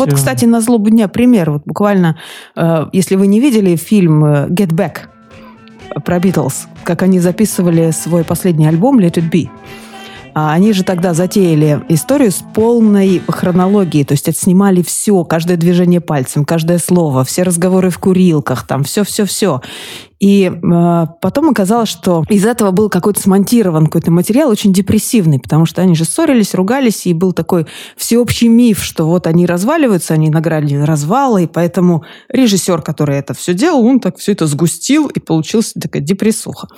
Вот, кстати, на злобу дня пример. Вот буквально, э, если вы не видели фильм э, Get Back про Битлз, как они записывали свой последний альбом Let It Be. А они же тогда затеяли историю с полной хронологией, то есть отснимали все, каждое движение пальцем, каждое слово, все разговоры в курилках, там все-все-все. И э, потом оказалось, что из этого был какой-то смонтирован какой-то материал очень депрессивный, потому что они же ссорились, ругались, и был такой всеобщий миф, что вот они разваливаются, они награли развалы, и поэтому режиссер, который это все делал, он так все это сгустил, и получилась такая депрессуха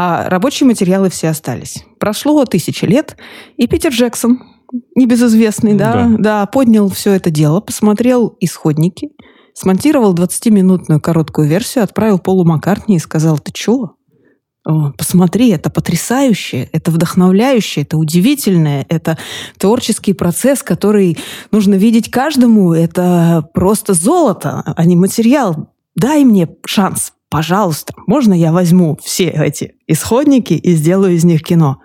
а рабочие материалы все остались. Прошло тысячи лет, и Питер Джексон, небезызвестный, да, да, да поднял все это дело, посмотрел исходники, смонтировал 20-минутную короткую версию, отправил Полу Маккартни и сказал, ты чё? Посмотри, это потрясающе, это вдохновляюще, это удивительное, это творческий процесс, который нужно видеть каждому, это просто золото, а не материал. Дай мне шанс, пожалуйста, можно я возьму все эти исходники и сделаю из них кино.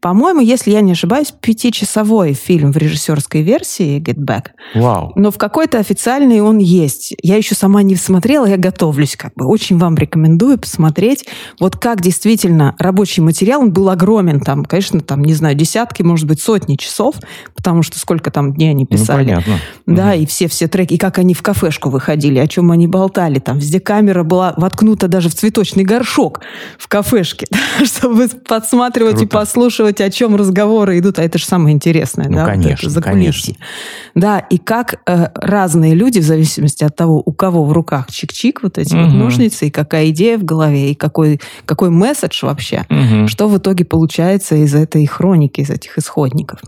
По-моему, если я не ошибаюсь, пятичасовой фильм в режиссерской версии «Get Back». Вау. Но в какой-то официальный он есть. Я еще сама не смотрела, я готовлюсь как бы. Очень вам рекомендую посмотреть. Вот как действительно рабочий материал, он был огромен. Там, конечно, там, не знаю, десятки, может быть, сотни часов, потому что сколько там дней они ну, писали. Ну, понятно. Да, угу. и все-все треки, и как они в кафешку выходили, о чем они болтали. Там везде камера была воткнута даже в цветочный горшок в кафешке книжки, чтобы подсматривать Круто. и послушивать, о чем разговоры идут. А это же самое интересное, ну, да? Конечно, вот конечно. Да, и как э, разные люди, в зависимости от того, у кого в руках чик-чик, вот эти угу. вот ножницы, и какая идея в голове, и какой, какой месседж вообще, угу. что в итоге получается из этой хроники, из этих исходников.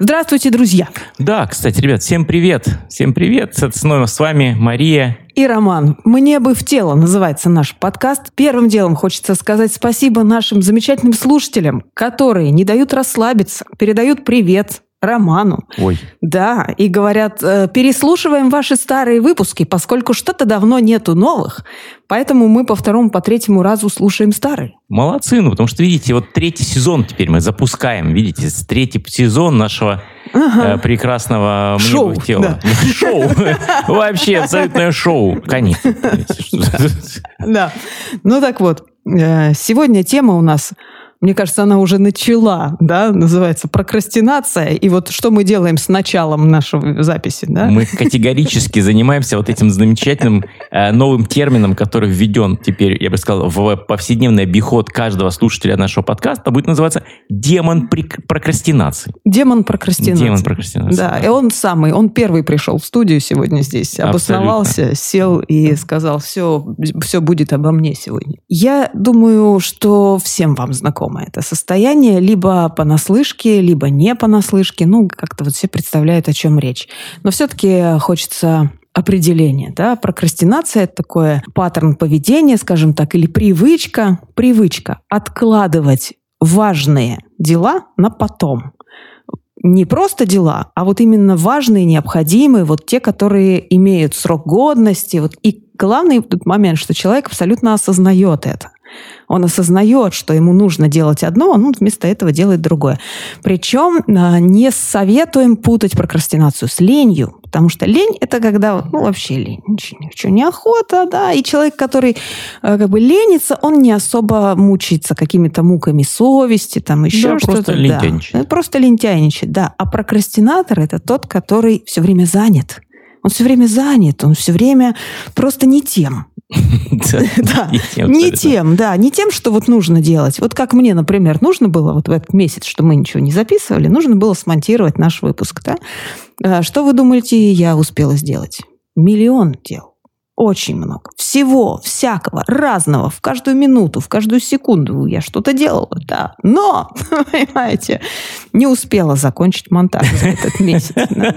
Здравствуйте, друзья! Да, кстати, ребят, всем привет! Всем привет! Снова с вами Мария и Роман. «Мне бы в тело» называется наш подкаст. Первым делом хочется сказать спасибо нашим замечательным слушателям, которые не дают расслабиться, передают привет, Роману. Ой. Да, и говорят, «Э, переслушиваем ваши старые выпуски, поскольку что-то давно нету новых, поэтому мы по второму, по третьему разу слушаем старые. Молодцы, ну потому что, видите, вот третий сезон теперь мы запускаем, видите, третий сезон нашего ага. э, прекрасного шоу, тела. Да. Шоу. Вообще абсолютное шоу. Конечно. Да. Ну так вот, э, сегодня тема у нас мне кажется, она уже начала, да, называется прокрастинация. И вот что мы делаем с началом нашей записи, да? Мы категорически занимаемся вот этим замечательным э, новым термином, который введен теперь, я бы сказал, в повседневный обиход каждого слушателя нашего подкаста, будет называться демон прокрастинации. Демон прокрастинации. Демон прокрастинации. Да, и он самый, он первый пришел в студию сегодня здесь, обосновался, сел и сказал, все, все будет обо мне сегодня. Я думаю, что всем вам знакомо знакомо это состояние, либо понаслышке, либо не понаслышке. Ну, как-то вот все представляют, о чем речь. Но все-таки хочется определение. Да? Прокрастинация – это такой паттерн поведения, скажем так, или привычка. Привычка откладывать важные дела на потом. Не просто дела, а вот именно важные, необходимые, вот те, которые имеют срок годности. Вот. И главный тут момент, что человек абсолютно осознает это. Он осознает, что ему нужно делать одно, он вместо этого делает другое. Причем а, не советуем путать прокрастинацию с ленью, потому что лень – это когда, ну, вообще лень, ничего, ничего неохота, да, и человек, который а, как бы ленится, он не особо мучается какими-то муками совести, там еще да, что-то. Просто лентяйничает. Да, просто лентяйничает, да. А прокрастинатор – это тот, который все время занят. Он все время занят, он все время просто не тем. Да, не тем, да, не тем, что вот нужно делать. Вот как мне, например, нужно было вот в этот месяц, что мы ничего не записывали, нужно было смонтировать наш выпуск, да? А что вы думаете, я успела сделать? Миллион дел. Очень много. Всего, всякого, разного, в каждую минуту, в каждую секунду я что-то делала, да. Но, понимаете, не успела закончить монтаж за этот месяц. Да.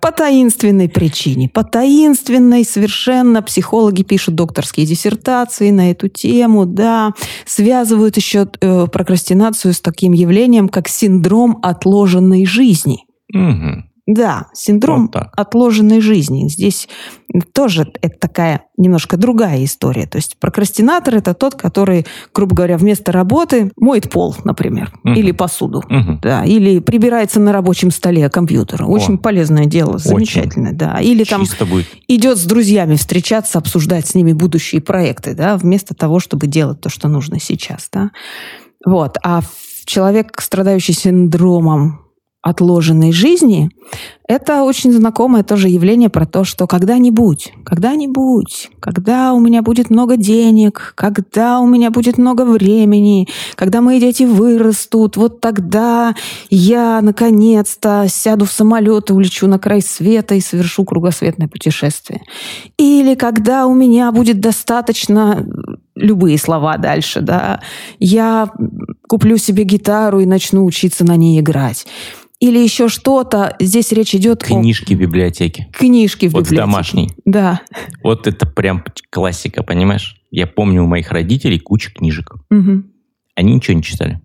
По таинственной причине. По таинственной совершенно психологи пишут докторские диссертации на эту тему, да. Связывают еще э, прокрастинацию с таким явлением, как синдром отложенной жизни. Угу. Да, синдром Вот так. отложенной жизни. Здесь тоже это такая немножко другая история. То есть прокрастинатор это тот, который, грубо говоря, вместо работы моет пол, например, Мгм. или посуду. Мгм. Да, или прибирается на рабочем столе компьютера. Очень полезное дело, замечательное, да. Или там Чисто будет. идет с друзьями встречаться, обсуждать с ними будущие проекты, да, вместо того, чтобы делать то, что нужно сейчас, да. Вот. А человек, страдающий синдромом отложенной жизни, это очень знакомое тоже явление про то, что когда-нибудь, когда-нибудь, когда у меня будет много денег, когда у меня будет много времени, когда мои дети вырастут, вот тогда я наконец-то сяду в самолет и улечу на край света и совершу кругосветное путешествие. Или когда у меня будет достаточно любые слова дальше, да, я куплю себе гитару и начну учиться на ней играть. Или еще что-то. Здесь речь идет Книжки в библиотеке. о книжке в Вот библиотеке. домашней. Да. Вот это прям классика, понимаешь? Я помню у моих родителей куча книжек. Мгм. Они ничего не читали.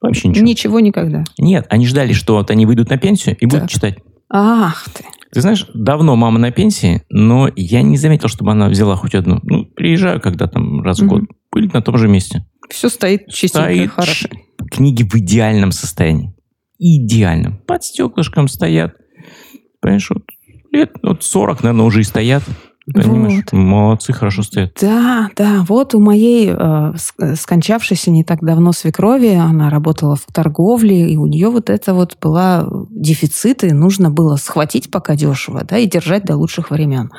Вообще ничего. Ничего никогда. Нет, они ждали, что вот они выйдут на пенсию и будут Так. читать. Ах ты. Ты знаешь, давно мама на пенсии, но я не заметил, чтобы она взяла хоть одну. Ну, приезжаю, когда там раз в Мгм. год. Пыль на том же месте. Все стоит чистенько, Стоит хорошо. Книги в идеальном состоянии. Идеальном. Под стеклышком стоят. Понимаешь, вот лет вот 40, наверное, уже и стоят. Понимаешь? Вот. Молодцы, хорошо стоят. Да, да, вот у моей э, ск- скончавшейся не так давно свекрови, она работала в торговле, и у нее вот это вот была дефицит, и нужно было схватить пока дешево, да, и держать до лучших времен.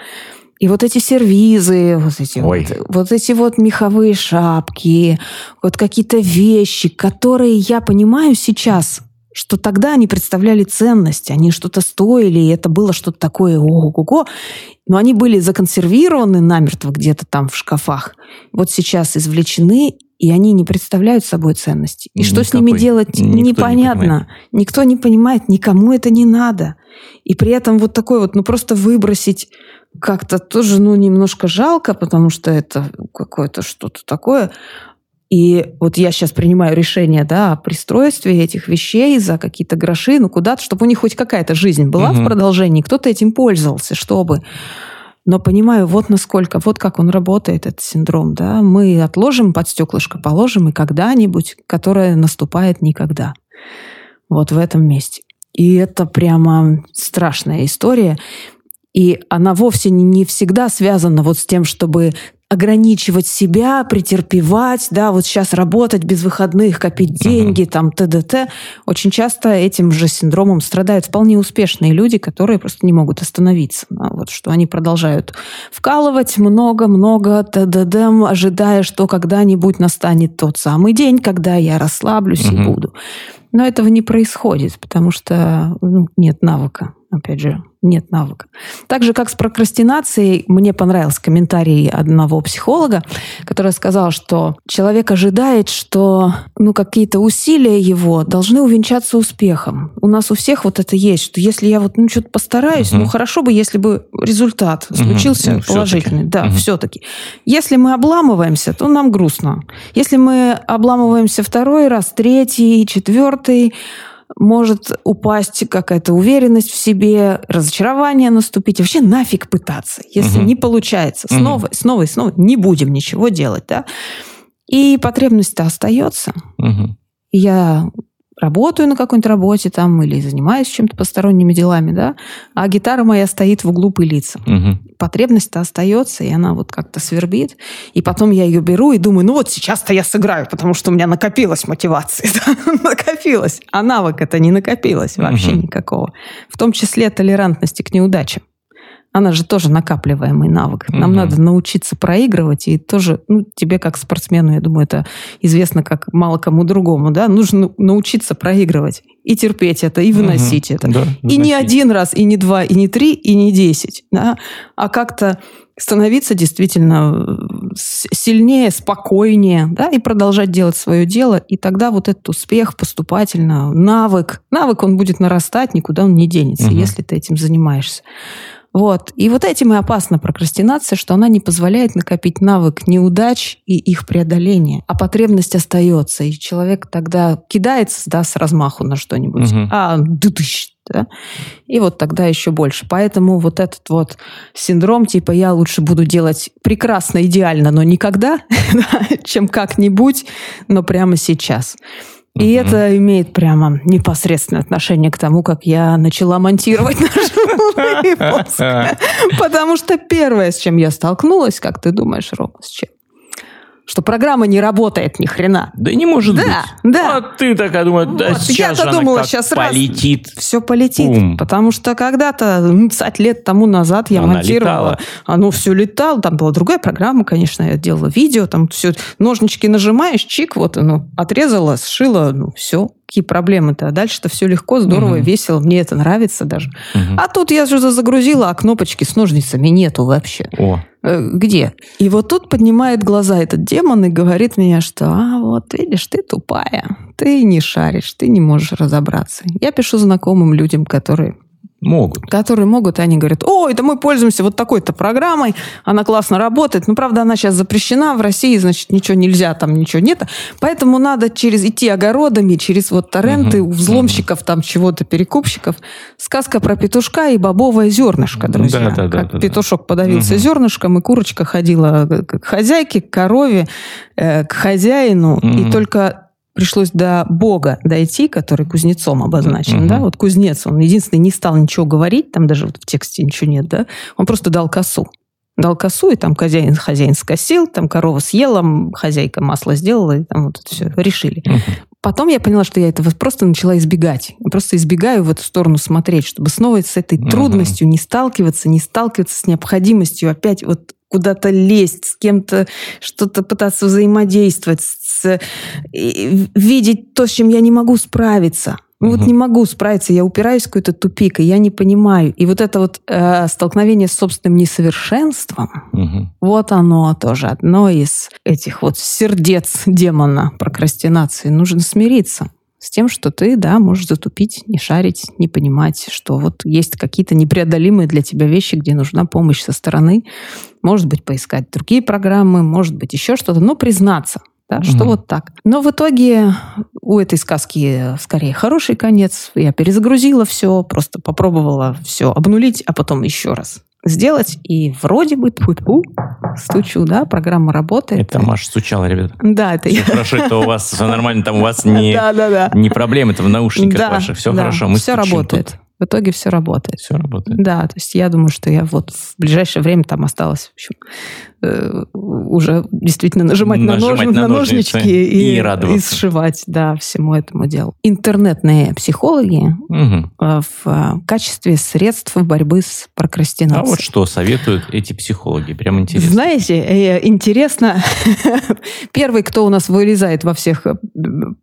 И вот эти сервизы, вот эти, Ой. вот, вот эти вот меховые шапки, вот какие-то вещи, которые я понимаю сейчас, что тогда они представляли ценность, они что-то стоили, и это было что-то такое ого-го, но они были законсервированы намертво где-то там в шкафах. Вот сейчас извлечены, и они не представляют собой ценности. И что с ними Никакой. делать, Никто не непонятно. понимает. Никто не понимает, никому это не надо. И при этом вот такой вот, ну просто выбросить как-то тоже, ну, немножко жалко, потому что это какое-то что-то такое. И вот я сейчас принимаю решение, да, о пристройстве этих вещей за какие-то гроши, ну, куда-то, чтобы у них хоть какая-то жизнь была Мгм. в продолжении, кто-то этим пользовался, чтобы. Но понимаю, вот насколько, вот как он работает, этот синдром, да. Мы отложим под стеклышко, положим, и когда-нибудь, которое наступает никогда. Вот в этом месте. И это прямо страшная история. И она вовсе не всегда связана вот с тем, чтобы ограничивать себя, претерпевать, да, вот сейчас работать без выходных, копить деньги, там, т.д.т. Очень часто этим же синдромом страдают вполне успешные люди, которые просто не могут остановиться. да, вот что они продолжают вкалывать много-много т.д.д., ожидая, что когда-нибудь настанет тот самый день, когда я расслаблюсь и Мгм. буду. Но этого не происходит, потому что ну, нет навыка. Опять же, нет навыка. Так же, как с прокрастинацией, мне понравился комментарий одного психолога, который сказал, что человек ожидает, что ну, какие-то усилия его должны увенчаться успехом. У нас у всех вот это есть, что если я вот ну, что-то постараюсь, Мгм. ну хорошо бы, если бы результат случился всё-таки. положительный. Да, Мгм. все-таки. Если мы обламываемся, то нам грустно. Если мы обламываемся второй раз, третий, четвертый, может упасть какая-то уверенность в себе, разочарование наступить. И вообще нафиг пытаться, если Мгм. не получается. Снова, снова и снова не будем ничего делать. Да? И потребность-то остается. И я работаю на какой-нибудь работе там или занимаюсь чем-то посторонними делами, да, а гитара моя стоит в углу пылиться. Мгм. Потребность-то остается, и она вот как-то свербит. И потом я ее беру и думаю, ну вот сейчас-то я сыграю, потому что у меня накопилась мотивация. накопилась. А навык это не накопилось вообще Мгм. никакого. В том числе толерантности к неудачам. Она же тоже накапливаемый навык. Нам Мгм. надо научиться проигрывать, и тоже, ну, тебе как спортсмену, я думаю, это известно как мало кому другому, да, нужно научиться проигрывать и терпеть это, и выносить Мгм. это. Да, И не один раз, и не два, и не три, и не десять, да, а как-то становиться действительно э, сильнее, спокойнее, да, и продолжать делать свое дело, и тогда вот этот успех поступательно, навык, навык, он будет нарастать, никуда он не денется, Мгм. если ты этим занимаешься. Вот. И вот этим и опасна прокрастинация, что она не позволяет накопить навык неудач и их преодоления. А потребность остается. И человек тогда кидается да, с размаху на что-нибудь. Мгм. А, дудыщ, Да? И вот тогда еще больше. Поэтому вот этот вот синдром, типа я лучше буду делать прекрасно, идеально, но никогда, чем как-нибудь, но прямо сейчас. И угу. это имеет прямо непосредственное отношение к тому, как я начала монтировать наш выпуск. Потому что первое, с чем я столкнулась, как ты думаешь, Рома, с чем? Что программа не работает ни хрена. Да не может да, быть. Да, А ты такая думаешь, да Вот, сейчас же она думала, как сейчас полетит. Все полетит. Бум. Потому что когда-то, 20 лет тому назад я Она монтировала. летала. Оно все летало. Там была другая программа, конечно. Я делала видео. Там все. Ножнички нажимаешь, чик, вот оно. Отрезала, сшила. Ну, все. Какие проблемы-то? А дальше-то все легко, здорово, Мгм. весело. Мне это нравится даже. Мгм. А тут я же загрузила, а кнопочки с ножницами нету вообще. О, Э, где? И вот тут поднимает глаза этот демон и говорит мне, что, а вот видишь, ты тупая, ты не шаришь, ты не можешь разобраться. Я пишу знакомым людям, которые могут. которые могут, и они говорят, о, это мы пользуемся вот такой-то программой, она классно работает, ну, правда, она сейчас запрещена в России, значит, ничего нельзя, там ничего нет, поэтому надо через идти огородами, через вот торренты Мгм, у взломщиков, там чего-то, перекупщиков. Сказка про петушка и бобовое зернышко, друзья. Да, да, да, как да, да. петушок подавился Мгм. зернышком, и курочка ходила к хозяйке, к корове, э, к хозяину, Мгм. и только пришлось до Бога дойти, который кузнецом обозначен, Мгм. да, вот кузнец, он единственный не стал ничего говорить, там даже вот в тексте ничего нет, да, он просто дал косу. Дал косу, и там хозяин, хозяин скосил, там корова съела, хозяйка масло сделала, и там вот это все решили. Мгм. Потом я поняла, что я этого просто начала избегать. Я просто избегаю в эту сторону смотреть, чтобы снова с этой трудностью не сталкиваться, не сталкиваться с необходимостью опять вот куда-то лезть, с кем-то что-то пытаться взаимодействовать, с- видеть то, с чем я не могу справиться. Ну вот Мгм. не могу справиться, я упираюсь в какой-то тупик, и я не понимаю. И вот это вот э, столкновение с собственным несовершенством, Мгм. вот оно тоже одно из этих вот сердец демона прокрастинации. Нужно смириться с тем, что ты, да, можешь затупить, не шарить, не понимать, что вот есть какие-то непреодолимые для тебя вещи, где нужна помощь со стороны. Может быть, поискать другие программы, может быть, еще что-то, но признаться, да, что Мгм. вот так. Но в итоге у этой сказки скорее хороший конец. Я перезагрузила все, просто попробовала все обнулить, а потом еще раз сделать. И вроде бы тьфу-тьфу, стучу, да, программа работает. Это Маша стучала, ребята. Да, это я. Все хорошо, это у вас все нормально, там у вас не, Да, да, да. не проблема, это в наушниках Да, ваших. Все да, хорошо, мы все работает. В итоге все работает. Все работает. Да, то есть я думаю, что я вот в ближайшее время там осталось, в общем, э, уже действительно нажимать, на, Нажимать нож- на на ножницы ножнички и и, радоваться. и сшивать, да, всему этому делу. Интернетные психологи э, в качестве средств борьбы с А прокрастинацией. вот что советуют эти психологи? Прям интересно. Знаете, э, интересно, первый, кто у нас вылезает во всех э,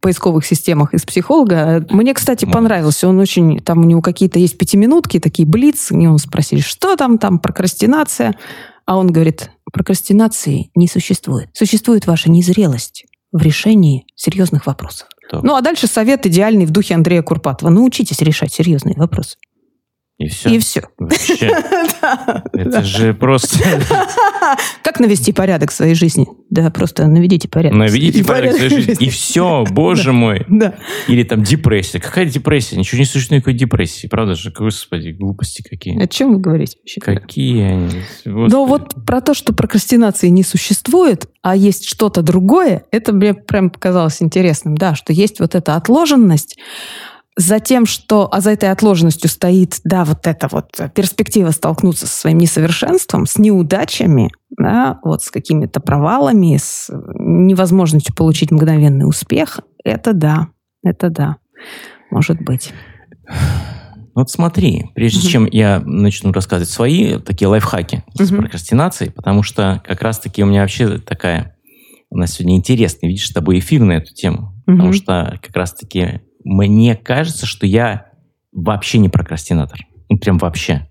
поисковых системах из психолога, мне, кстати, понравился. Он очень, там у него какие-то есть пятиминутки, такие блиц, и он спросили, что там, там прокрастинация. А он говорит, прокрастинации не существует. Существует ваша незрелость в решении серьезных вопросов. Так. Ну, а дальше совет идеальный в духе Андрея Курпатова. Научитесь решать серьезные вопросы. И все. И все. Вообще, это же просто... Как навести порядок в своей жизни? Да, просто наведите порядок. Наведите порядок в своей жизни. И все, боже мой. Да. Или там депрессия. Какая депрессия? Ничего не существует никакой депрессии. Правда же? Господи, глупости какие. О чем вы говорите вообще? Какие они? Господи. вот про то, что прокрастинации не существует, а есть что-то другое, это мне прям показалось интересным. Да, что есть вот эта отложенность, за тем, что, а за этой отложенностью стоит, да, вот эта вот перспектива столкнуться со своим несовершенством, с неудачами, да, вот с какими-то провалами, с невозможностью получить мгновенный успех, это да, это да, может быть. Вот смотри, прежде Мгм. чем я начну рассказывать свои такие лайфхаки с Мгм. прокрастинацией, потому что как раз-таки у меня вообще такая... У нас сегодня интересный, видишь, с тобой эфир на эту тему. Потому Мгм. что как раз-таки мне кажется, что я вообще не прокрастинатор. Ну, прям вообще.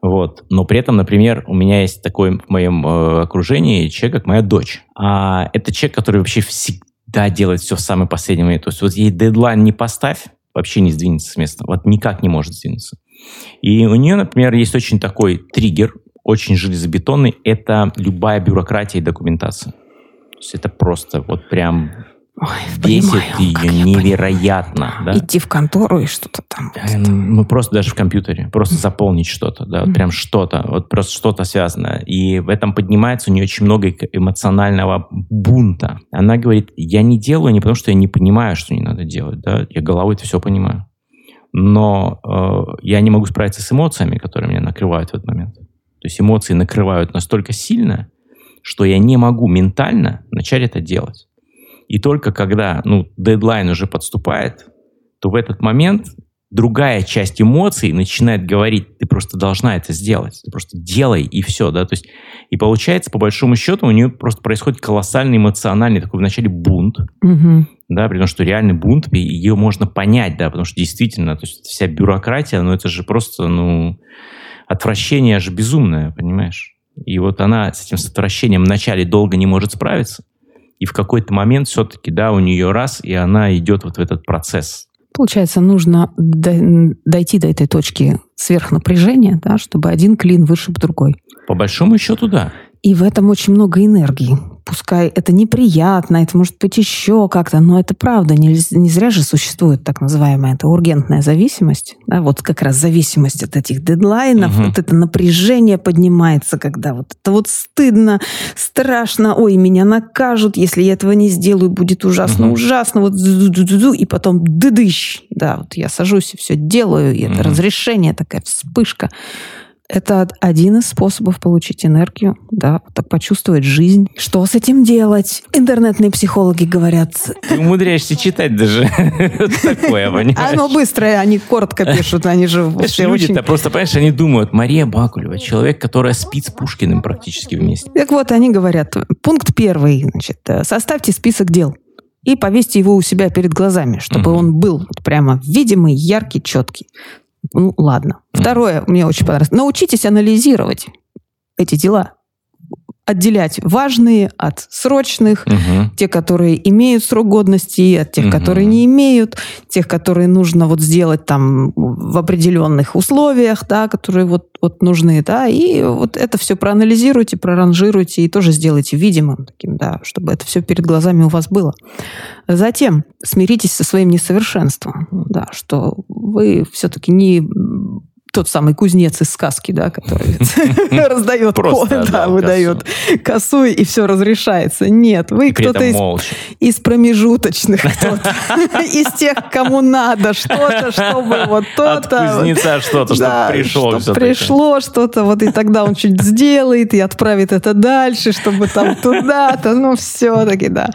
Вот. Но при этом, например, у меня есть такой в моем э, окружении человек, как моя дочь. А это человек, который вообще всегда делает все в самый последний момент. То есть вот ей дедлайн не поставь, вообще не сдвинется с места. Вот никак не может сдвинуться. И у нее, например, есть очень такой триггер, очень железобетонный. Это любая бюрократия и документация. То есть это просто вот прям Ой, Бесит ее невероятно. Да? Идти в контору и что-то там. Э, Ну, просто даже в компьютере. Просто заполнить что-то, да, вот Мгм. прям что-то, вот просто что-то связанное. И в этом поднимается у нее очень много эмоционального бунта. Она говорит, я не делаю не потому, что я не понимаю, что не надо делать, да, я головой это все понимаю. Но э, я не могу справиться с эмоциями, которые меня накрывают в этот момент. То есть эмоции накрывают настолько сильно, что я не могу ментально начать это делать. И только когда ну, дедлайн уже подступает, то в этот момент другая часть эмоций начинает говорить, ты просто должна это сделать, ты просто делай и все, да, то есть и получается, по большому счету, у нее просто происходит колоссальный эмоциональный такой вначале бунт, Мгм. да, потому что реальный бунт, ее можно понять, да, потому что действительно, то есть вся бюрократия, ну это же просто, ну, отвращение же безумное, понимаешь? И вот она с этим с отвращением вначале долго не может справиться, и в какой-то момент все-таки, да, у нее раз, и она идет вот в этот процесс. Получается, нужно до- дойти до этой точки сверхнапряжения, да, чтобы один клин вышиб другой. По большому счету, да. И в этом очень много энергии. Пускай это неприятно, это может быть еще как-то, но это правда. Не, не зря же существует так называемая это ургентная зависимость. Да, вот как раз зависимость от этих дедлайнов, Мгм. вот это напряжение поднимается, когда вот это вот стыдно, страшно, ой, меня накажут, если я этого не сделаю, будет ужасно, Мгм. ужасно, вот и потом дыдыщ. Да, вот я сажусь и все делаю, и это Мгм. разрешение, такая вспышка. Это один из способов получить энергию, да, так почувствовать жизнь. Что с этим делать? Интернетные психологи говорят, Ты умудряешься читать даже такое, понимаешь? оно быстрое, они коротко пишут, они же все люди-то просто, понимаешь, они думают, Мария Бакулева, человек, которая спит с Пушкиным практически вместе. Так вот, они говорят, пункт первый, значит, э, составьте список дел и повесьте его у себя перед глазами, чтобы Мгм. он был вот прямо видимый, яркий, четкий. Ну, ладно. Второе, мне очень понравилось. Научитесь анализировать эти дела. Отделять важные от срочных, Мгм. те, которые имеют срок годности, от тех, Мгм. которые не имеют, тех, которые нужно вот сделать там в определенных условиях, да, которые вот, вот нужны, да, и вот это все проанализируйте, проранжируйте и тоже сделайте видимым таким, да, чтобы это все перед глазами у вас было. Затем смиритесь со своим несовершенством, да, что вы все-таки не тот самый кузнец из сказки, да, который раздает, да, выдает косу, и все разрешается. Нет, вы кто-то из промежуточных из тех, кому надо что-то, чтобы вот От то-то. кузнеца что-то, чтобы пришло пришло что-то, вот и тогда он чуть сделает и отправит это дальше, чтобы там туда-то, ну все-таки, да.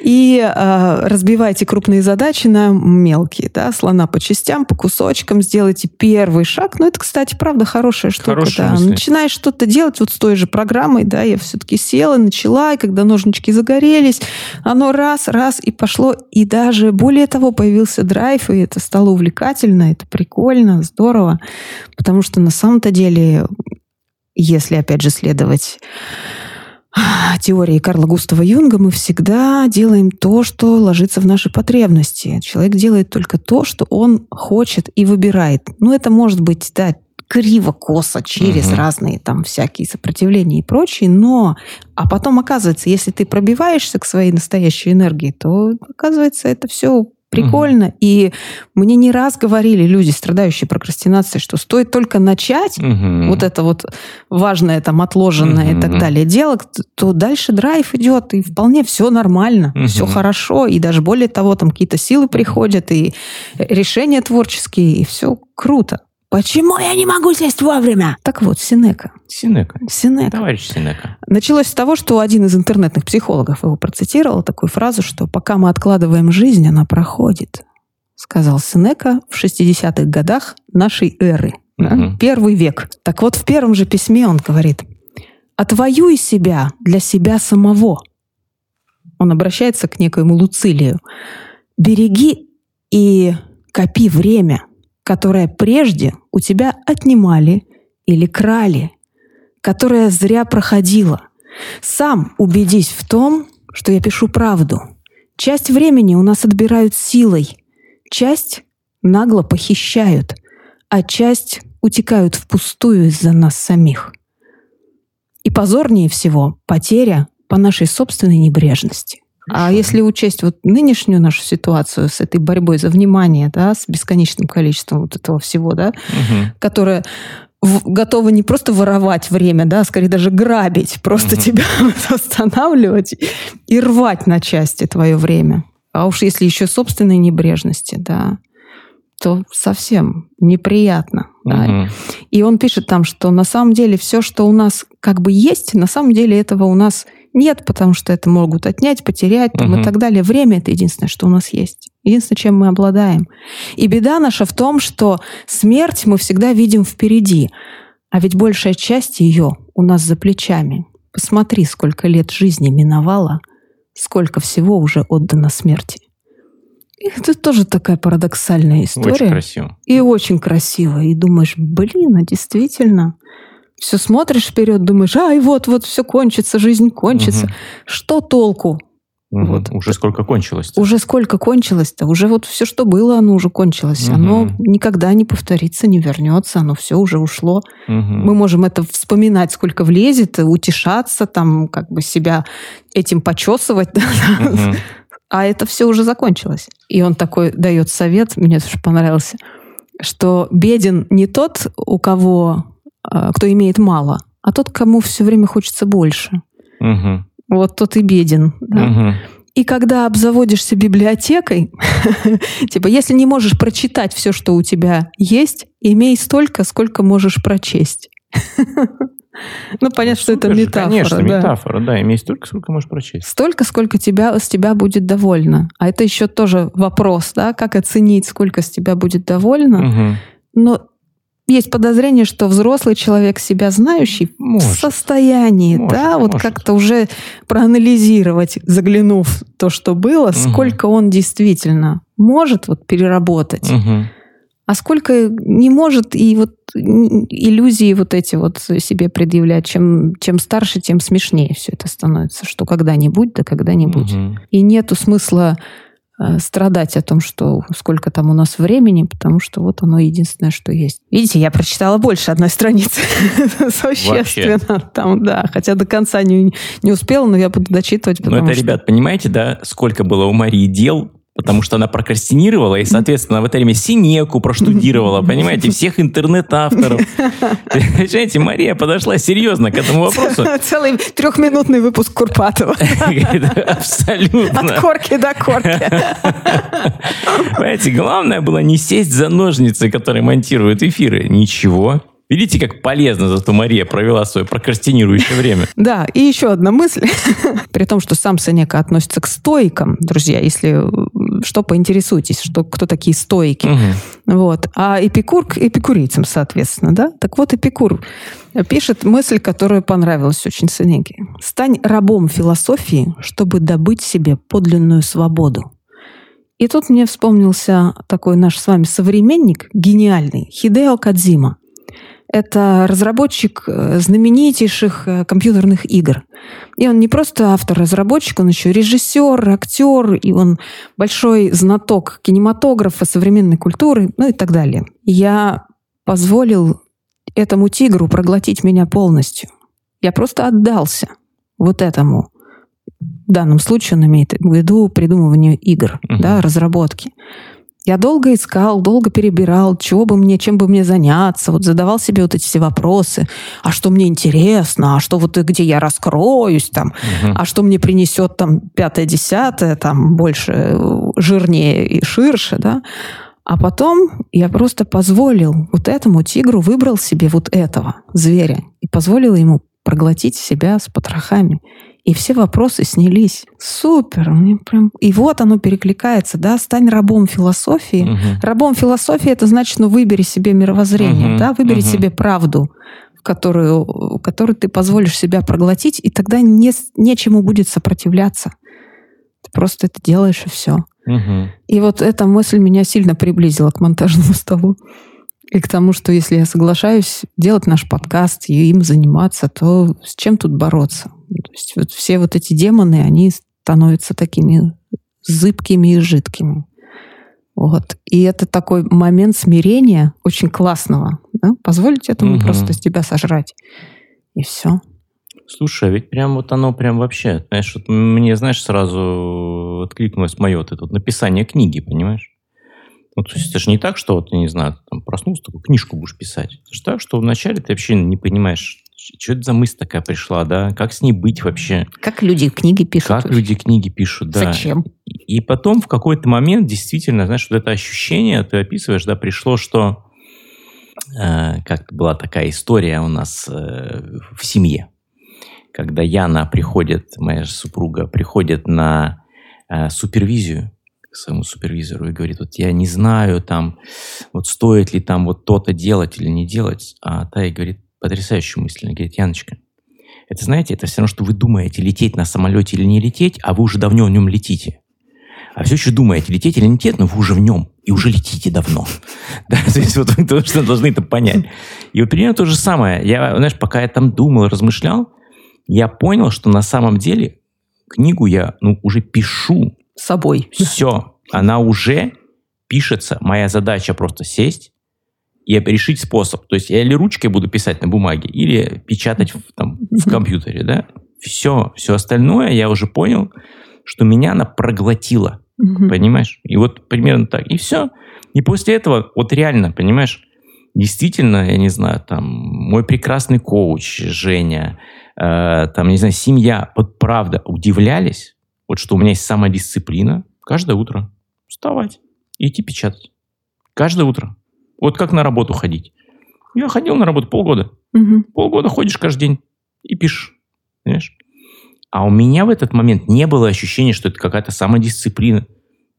И э, разбивайте крупные задачи на мелкие, да, слона по частям, по кусочкам, сделайте первый шаг. Ну, это, кстати, правда хорошая штука. Хорошая да. Начинаешь что-то делать вот с той же программой, да, я все-таки села, начала, и когда ножнички загорелись, оно раз, раз и пошло. И даже более того, появился драйв, и это стало увлекательно, это прикольно, здорово. Потому что на самом-то деле, если, опять же, следовать теории Карла Густава Юнга, мы всегда делаем то, что ложится в наши потребности. Человек делает только то, что он хочет и выбирает. Ну, это может быть, да, криво, косо, через Мгм. разные там всякие сопротивления и прочее, но а потом оказывается, если ты пробиваешься к своей настоящей энергии, то оказывается это все прикольно. И мне не раз говорили люди, страдающие прокрастинацией, что стоит только начать Мгм. вот это вот важное, там, отложенное и Мгм. так далее дело, то дальше драйв идет, и вполне все нормально, Мгм. все хорошо, и даже более того, там какие-то силы приходят, и решения творческие, и все круто. Почему я не могу сесть вовремя? Так вот, Синека. Синека. Синека. Товарищ Синека. Началось с того, что один из интернетных психологов его процитировал такую фразу, что пока мы откладываем жизнь, она проходит. Сказал Сенека в 60-х годах нашей эры. да, Мгм. Первый век. Так вот, в первом же письме он говорит, «Отвоюй себя для себя самого». Он обращается к некоему Луцилию. «Береги и копи время, которое прежде у тебя отнимали или крали, которое зря проходило. Сам убедись в том, что я пишу правду. Часть времени у нас отбирают силой, часть нагло похищают, а часть утекают впустую из-за нас самих. И позорнее всего потеря по нашей собственной небрежности. А если учесть вот нынешнюю нашу ситуацию с этой борьбой за внимание, да, с бесконечным количеством вот этого всего, да, Мгм. которое в- готово не просто воровать время, да, а скорее даже грабить, просто Мгм. тебя останавливать и рвать на части твое время. А уж если еще собственной небрежности, да, то совсем неприятно. да. Мгм. И он пишет там, что на самом деле все, что у нас как бы есть, на самом деле этого у нас нет, потому что это могут отнять, потерять там, Мгм. и так далее. Время это единственное, что у нас есть. Единственное, чем мы обладаем. И беда наша в том, что смерть мы всегда видим впереди, а ведь большая часть ее у нас за плечами. Посмотри, сколько лет жизни миновало, сколько всего уже отдано смерти. И это тоже такая парадоксальная история. Очень красиво. И очень красиво. И думаешь, блин, а действительно. Все смотришь вперед, думаешь, ай, вот, вот, все кончится, жизнь кончится. Мгм. Что толку? Мгм. Вот. Уже сколько кончилось Уже сколько кончилось-то? Уже вот все, что было, оно уже кончилось. Оно Мгм. никогда не повторится, не вернется. Оно все уже ушло. Мгм. Мы можем это вспоминать, сколько влезет, утешаться, там, как бы себя этим почесывать. А это все уже закончилось. И он такой дает совет, мне тоже понравился, что беден не тот, у кого, кто имеет мало, а тот, кому все время хочется больше. Мгм. Вот тот и беден. да. Мгм. И когда обзаводишься библиотекой, типа, если не можешь прочитать все, что у тебя есть, имей столько, сколько можешь прочесть. Ну, понятно, что это Супер же, метафора. Конечно, метафора, да. Имей столько, сколько можешь прочесть. Столько, сколько тебя, с тебя будет довольно. А это еще тоже вопрос, да, как оценить, сколько с тебя будет довольно. Но есть подозрение, что взрослый человек, себя знающий, в Может. состоянии, Может, да, вот может. как-то уже проанализировать, заглянув в то, что было, сколько он действительно может вот переработать, Мгм. а сколько не может и вот иллюзии вот эти вот себе предъявлять. Чем, чем старше, тем смешнее все это становится, что когда-нибудь, да когда-нибудь. Мгм. И нету смысла страдать о том, что сколько там у нас времени, потому что вот оно единственное, что есть. Видите, я прочитала больше одной страницы. Существенно. Там, да. Хотя до конца не, не успела, но я буду дочитывать, Ну, это, что... ребят, понимаете, да, сколько было у Марии дел, потому что она прокрастинировала и, соответственно, в это время Синеку проштудировала, понимаете, всех интернет-авторов. Понимаете, Мария подошла серьезно к этому вопросу. Целый трехминутный выпуск Курпатова. Абсолютно. От корки до корки. Понимаете, главное было не сесть за ножницы, которые монтируют эфиры. Ничего. Видите, как полезно зато Мария провела свое прокрастинирующее время. Да, и еще одна мысль. При том, что сам Сенека относится к стоикам, друзья, если что, поинтересуйтесь, что, кто такие стоики. Мгм. Вот. А Эпикур к эпикурейцам, соответственно, да? Так вот, Эпикур пишет мысль, которая понравилась очень Сенеке. «Стань рабом философии, чтобы добыть себе подлинную свободу». И тут мне вспомнился такой наш с вами современник, гениальный, Хидео Кадзима. Это разработчик э, знаменитейших э, компьютерных игр. И он не просто автор-разработчик, он еще режиссер, актер, и он большой знаток кинематографа, современной культуры, ну и так далее. Я позволил этому тигру проглотить меня полностью. Я просто отдался вот этому. В данном случае он имеет в виду придумывание игр, Мгм. да, разработки. Я долго искал, долго перебирал, чего бы мне, чем бы мне заняться, вот задавал себе вот эти все вопросы. А что мне интересно? А что вот и где я раскроюсь там? Мгм. А что мне принесет там пятое-десятое, там больше э, жирнее и ширше, да? А потом я просто позволил вот этому тигру, выбрал себе вот этого зверя и позволил ему проглотить себя с потрохами. И все вопросы снялись. Супер! Мне прям... И вот оно перекликается, да? Стань рабом философии. Мгм. Рабом философии это значит, ну, выбери себе мировоззрение, Мгм, да, выбери мгм. себе правду, которую, которую ты позволишь себя проглотить, и тогда не, нечему будет сопротивляться. Ты просто это делаешь и все. Мгм. И вот эта мысль меня сильно приблизила к монтажному столу. И к тому, что если я соглашаюсь делать наш подкаст и им заниматься, то с чем тут бороться? То есть вот все вот эти демоны, они становятся такими зыбкими и жидкими. Вот. И это такой момент смирения очень классного. да? Позволить этому Мгм. просто с тебя сожрать. И все. Слушай, а ведь прям вот оно прям вообще, знаешь, вот мне, знаешь, сразу откликнулось мое вот это вот написание книги, понимаешь? Ну, то есть это же не так, что вот, не знаю, там проснулся, такую книжку будешь писать. Это же так, что вначале ты вообще не понимаешь, что это за мысль такая пришла, да? Как с ней быть вообще? Как люди книги пишут? Как люди книги пишут, да. Зачем? И потом в какой-то момент действительно, знаешь, вот это ощущение ты описываешь, да, пришло, что э, как была такая история у нас э, в семье, когда Яна приходит, моя супруга, приходит на э, супервизию к своему супервизору и говорит, вот я не знаю, там, вот стоит ли там вот то-то делать или не делать, а та и говорит, потрясающую мысль. Она говорит, Яночка, это, знаете, это все равно, что вы думаете, лететь на самолете или не лететь, а вы уже давно в нем летите. А все еще думаете, лететь или не лететь, но вы уже в нем. И уже летите давно. Да, то есть вот вы точно должны это понять. И вот примерно то же самое. Я, знаешь, пока я там думал, размышлял, я понял, что на самом деле книгу я ну, уже пишу. С собой. Все. Она уже пишется. Моя задача просто сесть, и решить способ. То есть я или ручкой буду писать на бумаге, или печатать в, там, в компьютере, да. Все, все остальное я уже понял, что меня она проглотила. Понимаешь? И вот примерно так. И все. И после этого, вот реально, понимаешь, действительно, я не знаю, там, мой прекрасный коуч, Женя, э, там, не знаю, семья, вот правда, удивлялись, вот что у меня есть самодисциплина каждое утро вставать и идти печатать. Каждое утро. Вот как на работу ходить. Я ходил на работу полгода. Мгм. Полгода ходишь каждый день и пишешь. Понимаешь? А у меня в этот момент не было ощущения, что это какая-то самодисциплина.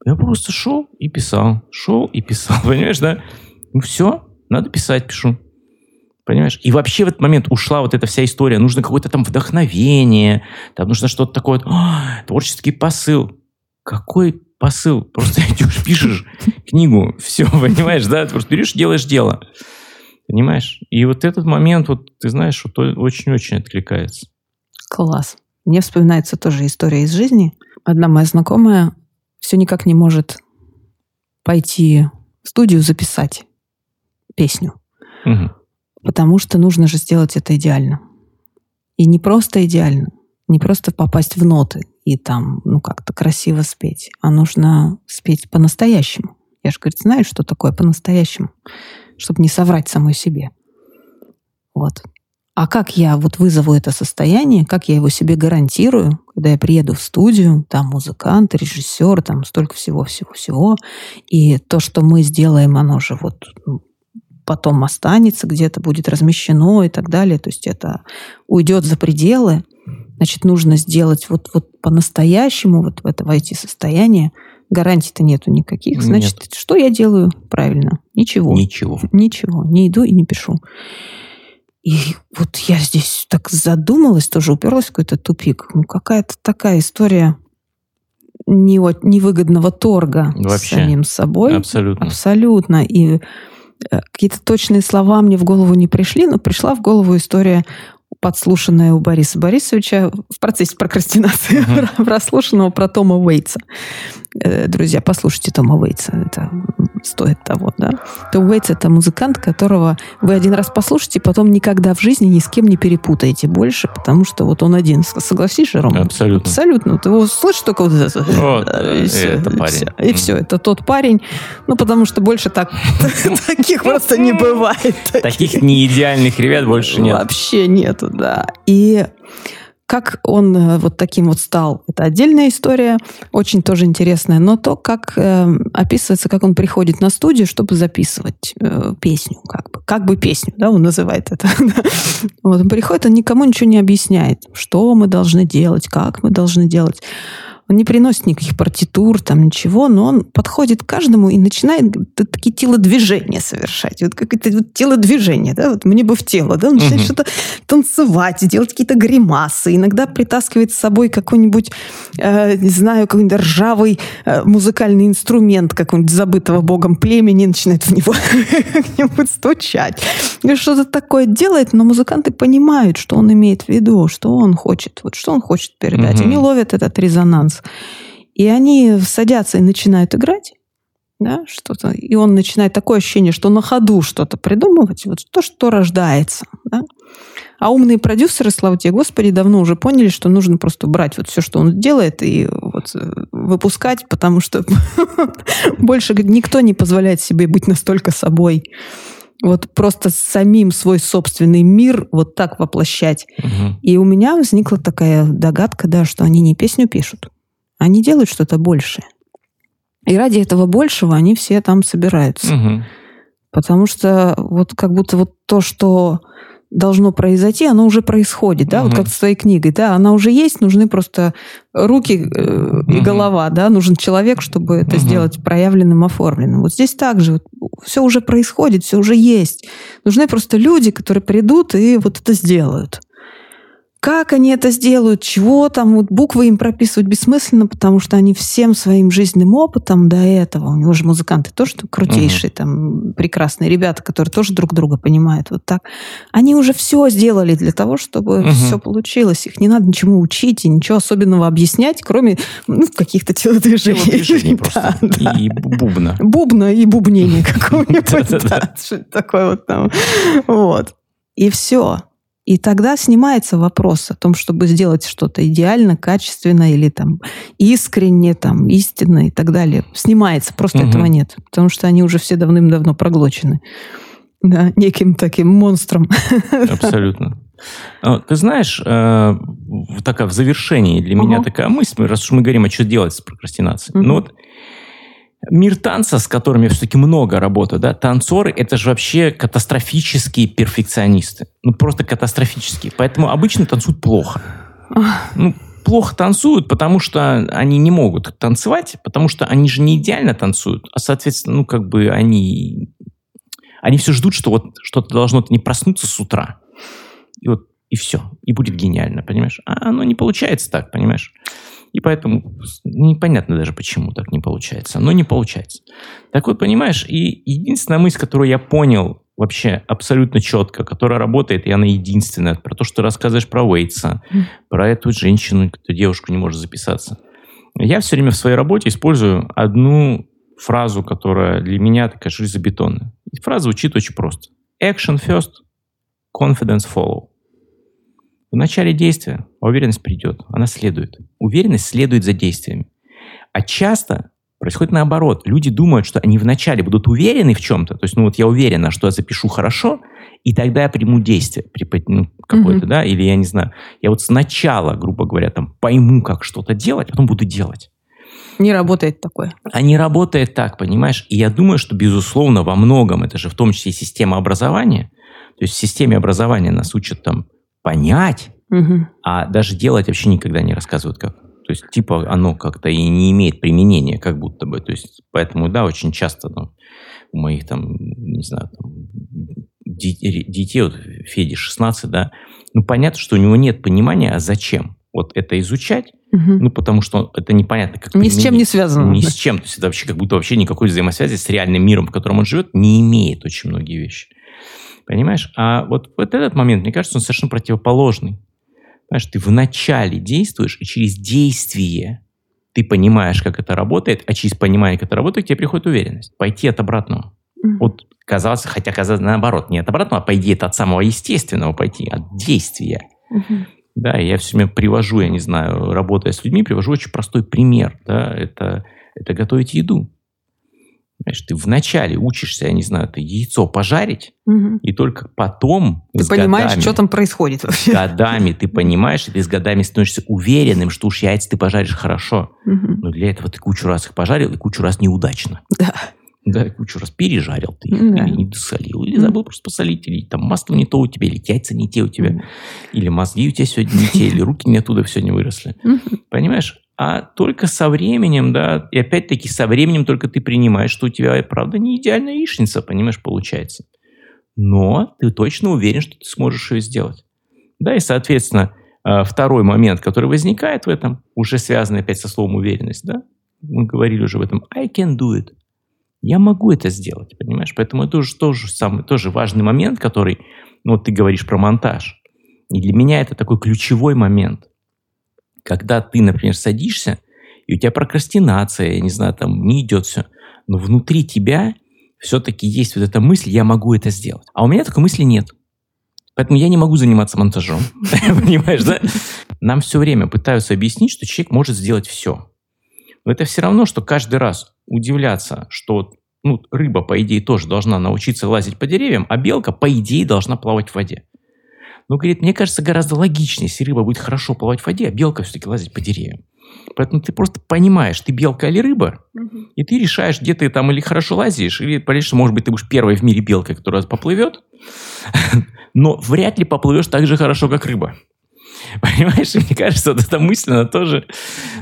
Я просто шел и писал. Шел и писал. Понимаешь, да? Ну все, надо писать, пишу. Понимаешь? И вообще в этот момент ушла вот эта вся история. Нужно какое-то там вдохновение. Там нужно что-то такое. вот, «А, творческий посыл. Какой посыл? Просто идешь, пишешь книгу. Все, понимаешь, да? Ты просто берешь, делаешь дело. Понимаешь? И вот этот момент, вот ты знаешь, вот о- очень-очень откликается. Класс. Мне вспоминается тоже история из жизни. Одна моя знакомая все никак не может пойти в студию записать песню, Мгм. Потому что нужно же сделать это идеально. И не просто идеально, не просто попасть в ноты и там, ну, как-то красиво спеть, а нужно спеть по-настоящему. Я же, говорит, знаю, что такое по-настоящему, чтобы не соврать самой себе. Вот. А как я вот вызову это состояние, как я его себе гарантирую, когда я приеду в студию, там музыкант, режиссер, там столько всего-всего-всего, и то, что мы сделаем, оно же вот ну, потом останется где-то, будет размещено и так далее, то есть это уйдет за пределы, значит, нужно сделать вот, вот по-настоящему, вот в это войти состояние, гарантий-то нету никаких, значит, что я делаю правильно? Ничего. Ничего. Ничего, не иду и не пишу. И вот я здесь так задумалась, тоже уперлась в какой-то тупик. Ну, какая-то такая история не невыгодного торга с Вообще. самим собой. Абсолютно. Абсолютно. И какие-то точные слова мне в голову не пришли, но пришла в голову история подслушанная у Бориса Борисовича в процессе прокрастинации, прослушанного про Тома Уэйтса. Э, Друзья, послушайте Тома Уэйтса, это стоит того, да. Том Уэйтс — это музыкант, которого вы один раз послушаете, потом никогда в жизни ни с кем не перепутаете больше, потому что вот он один. С- Согласись же, Рома? Абсолютно. Абсолютно. Ты его слышишь только вот это. Вот, и всё, это парень. всё. И все, это тот парень. Ну, потому что больше так таких просто не бывает. Таких неидеальных ребят больше нет. Вообще нету, да. И как он э, вот таким вот стал, это отдельная история, очень тоже интересная, но то, как э, описывается, как он приходит на студию, чтобы записывать э, песню, как бы, как бы песню, да, он называет это. Вот он приходит, он никому ничего не объясняет, что мы должны делать, как мы должны делать. Он не приносит никаких партитур, там ничего, но он подходит к каждому и начинает такие телодвижения совершать. Вот какое-то вот телодвижение, да, вот мне бы в тело, да, он начинает Мгм. что-то танцевать, делать какие-то гримасы, иногда притаскивает с собой какой-нибудь, э, не знаю, какой-нибудь ржавый э, музыкальный инструмент какого-нибудь забытого богом племени, начинает в него как-нибудь стучать. И что-то такое делает, но музыканты понимают, что он имеет в виду, что он хочет, вот что он хочет передать. Мгм. Они ловят этот резонанс. И они садятся и начинают играть, да, что-то. И он начинает такое ощущение, что на ходу что-то придумывать, вот то, что рождается, да. А умные продюсеры, слава тебе Господи, давно уже поняли, что нужно просто брать вот все, что он делает, и вот э, выпускать, потому что больше никто не позволяет себе быть настолько собой. Вот просто самим свой собственный мир вот так воплощать. Мгм. И у меня возникла такая догадка, да, что они не песню пишут, они делают что-то большее. И ради этого большего они все там собираются. Мгм. Потому что вот как будто вот то, что должно произойти, оно уже происходит, да, вот Мгм. как с твоей книгой, да, она уже есть, нужны просто руки э, и Мгм. голова, да, нужен человек, чтобы это Мгм. сделать проявленным, оформленным. Вот здесь также все уже происходит, все уже есть. Нужны просто люди, которые придут и вот это сделают. Как они это сделают, чего там, вот буквы им прописывать бессмысленно, потому что они всем своим жизненным опытом до этого, у него же музыканты тоже крутейшие, там прекрасные ребята, которые тоже друг друга понимают вот так, они уже все сделали для того, чтобы Мгм. все получилось. Их не надо ничему учить и ничего особенного объяснять, кроме ну, каких-то телодвижений. Телодвижений Да, просто. да. И бубна. Бубна и бубнение какого-нибудь. Да, Что-то такое вот там. Вот. И все. И тогда снимается вопрос о том, чтобы сделать что-то идеально, качественно или там искренне, там, истинно и так далее. Снимается, просто Мгм. этого нет. Потому что они уже все давным-давно проглочены. Да, неким таким монстром. Абсолютно. А, Ты знаешь, э, такая в завершении для меня такая мысль, раз уж мы говорим, а что делать с прокрастинацией. Ну вот мир танца, с которыми все-таки много работаю, да, танцоры, это же вообще катастрофические перфекционисты. Ну, просто катастрофические. Поэтому обычно танцуют плохо. Ну, плохо танцуют, потому что они не могут танцевать, потому что они же не идеально танцуют, а, соответственно, ну, как бы они... Они все ждут, что вот что-то должно не проснуться с утра. И вот, и все. И будет гениально, понимаешь? А оно не получается так, понимаешь? И поэтому непонятно даже, почему так не получается. Но не получается. Так вот, понимаешь, и единственная мысль, которую я понял вообще абсолютно четко, которая работает, и она единственная, про то, что ты рассказываешь про Уэйтса, Мгм. про эту женщину, эту девушку не может записаться. Я все время в своей работе использую одну фразу, которая для меня такая железобетонная. И фраза звучит очень просто. Action first, confidence follow. В начале действия уверенность придет, она следует. Уверенность следует за действиями. А часто происходит наоборот. Люди думают, что они вначале будут уверены в чем-то. То есть, ну вот я уверена, что я запишу хорошо, и тогда я приму действие ну, какое-то, Мгм. да, или я не знаю. Я вот сначала, грубо говоря, там пойму, как что-то делать, потом буду делать. Не работает такое. А не работает так, понимаешь? И я думаю, что, безусловно, во многом, это же в том числе и система образования, то есть в системе образования нас учат там понять, Мгм. а даже делать вообще никогда не рассказывают как. То есть, типа, оно как-то и не имеет применения, как будто бы. То есть, поэтому, да, очень часто ну, у моих там, не знаю, там, детей, вот Феде 16, да, ну, понятно, что у него нет понимания, а зачем вот это изучать, Мгм. ну, потому что это непонятно, как Ни с чем не связано. Ни с чем. То есть это вообще как будто вообще никакой взаимосвязи с реальным миром, в котором он живет, не имеет очень многие вещи. Понимаешь? А вот, вот этот момент, мне кажется, он совершенно противоположный. Понимаешь, ты вначале действуешь, и через действие ты понимаешь, как это работает, а через понимание, как это работает, тебе приходит уверенность. Пойти от обратного. Вот казалось, хотя казалось наоборот, не от обратного, а по идее это от самого естественного пойти, от действия. Мгм. Да, я все время привожу, я не знаю, работая с людьми, привожу очень простой пример. Да, это, это готовить еду. Знаешь, ты вначале учишься, я не знаю, ты яйцо пожарить, Мгм. и только потом Ты понимаешь, годами, что там происходит вообще. годами ты понимаешь, и ты с годами становишься уверенным, что уж яйца ты пожаришь хорошо. Мгм. Но для этого ты кучу раз их пожарил, и кучу раз неудачно. Да. Да, кучу раз пережарил ты их, Да. или не досолил, или забыл просто посолить, или там масло не то у тебя, или яйца не те у тебя, или мозги у тебя сегодня не те, или руки не оттуда сегодня выросли. Мгм. Понимаешь? А только со временем, да, и опять-таки со временем только ты принимаешь, что у тебя, правда, не идеальная яичница, понимаешь, получается. Но ты точно уверен, что ты сможешь ее сделать. Да, и, соответственно, э, второй момент, который возникает в этом, уже связанный опять со словом уверенность, да, мы говорили уже в этом, I can do it. Я могу это сделать, понимаешь? Поэтому это уже тоже, самый, тоже важный момент, который, ну, вот ты говоришь про монтаж. И для меня это такой ключевой момент. Когда ты, например, садишься, и у тебя прокрастинация, я не знаю, там не идет все, но внутри тебя все-таки есть вот эта мысль, я могу это сделать. А у меня такой мысли нет. Поэтому я не могу заниматься монтажом. Понимаешь, да? Нам все время пытаются объяснить, что человек может сделать все. Но это все равно, что каждый раз удивляться, что ну, рыба, по идее, тоже должна научиться лазить по деревьям, а белка, по идее, должна плавать в воде. Но, говорит, мне кажется, гораздо логичнее, если рыба будет хорошо плавать в воде, а белка все-таки лазить по деревьям. Поэтому ты просто понимаешь, ты белка или рыба, угу. и ты решаешь, где ты там или хорошо лазишь, или, конечно, может быть, ты будешь первой в мире белкой, которая поплывет, но вряд ли поплывешь так же хорошо, как рыба. Понимаешь, мне кажется, вот эта мысль, она тоже,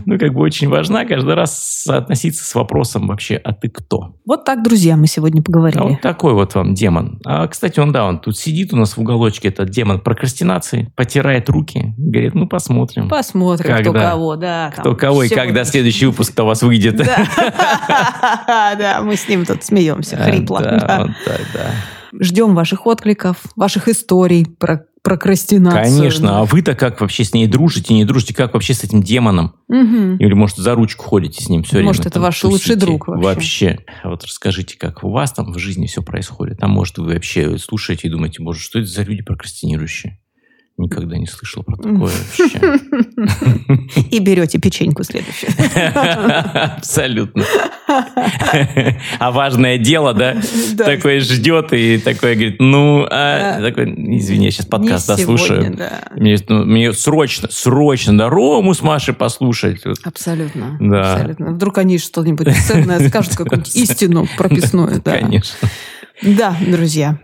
ну, как бы очень важна каждый раз соотноситься с вопросом вообще, а ты кто? Вот так, друзья, мы сегодня поговорили. А вот такой вот вам демон. А, кстати, он, да, он тут сидит у нас в уголочке, этот демон прокрастинации, потирает руки, говорит, ну, посмотрим. Посмотрим, когда, кто кого, да. Кто кого и когда следующий выпуск-то у вас выйдет. Да, мы с ним тут смеемся, хрипло. Да, так, да. Ждем ваших откликов, ваших историй про прокрастинацию. Конечно. А вы-то как вообще с ней дружите, не дружите? Как вообще с этим демоном? Угу. Или, может, за ручку ходите с ним все время? Может, это ваш тусите? лучший друг вообще. Вообще. А вот расскажите, как у вас там в жизни все происходит. А может, вы вообще слушаете и думаете, боже, что это за люди прокрастинирующие? Никогда не слышал про такое вообще. И берете печеньку следующую. Абсолютно. А важное дело, да? Такое ждет и такое говорит, ну, а... такой, извини, я сейчас подкаст дослушаю. Мне, ну, мне срочно, срочно, да, Рому с Машей послушать. Абсолютно. Абсолютно. Вдруг они что-нибудь ценное скажут, какую-нибудь истину прописную. Да. Конечно. Да, друзья.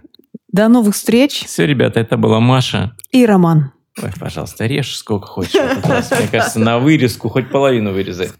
До новых встреч. Все, ребята, это была Маша. И Роман. Ой, пожалуйста, режь сколько хочешь. Мне кажется, на вырезку хоть половину вырезай.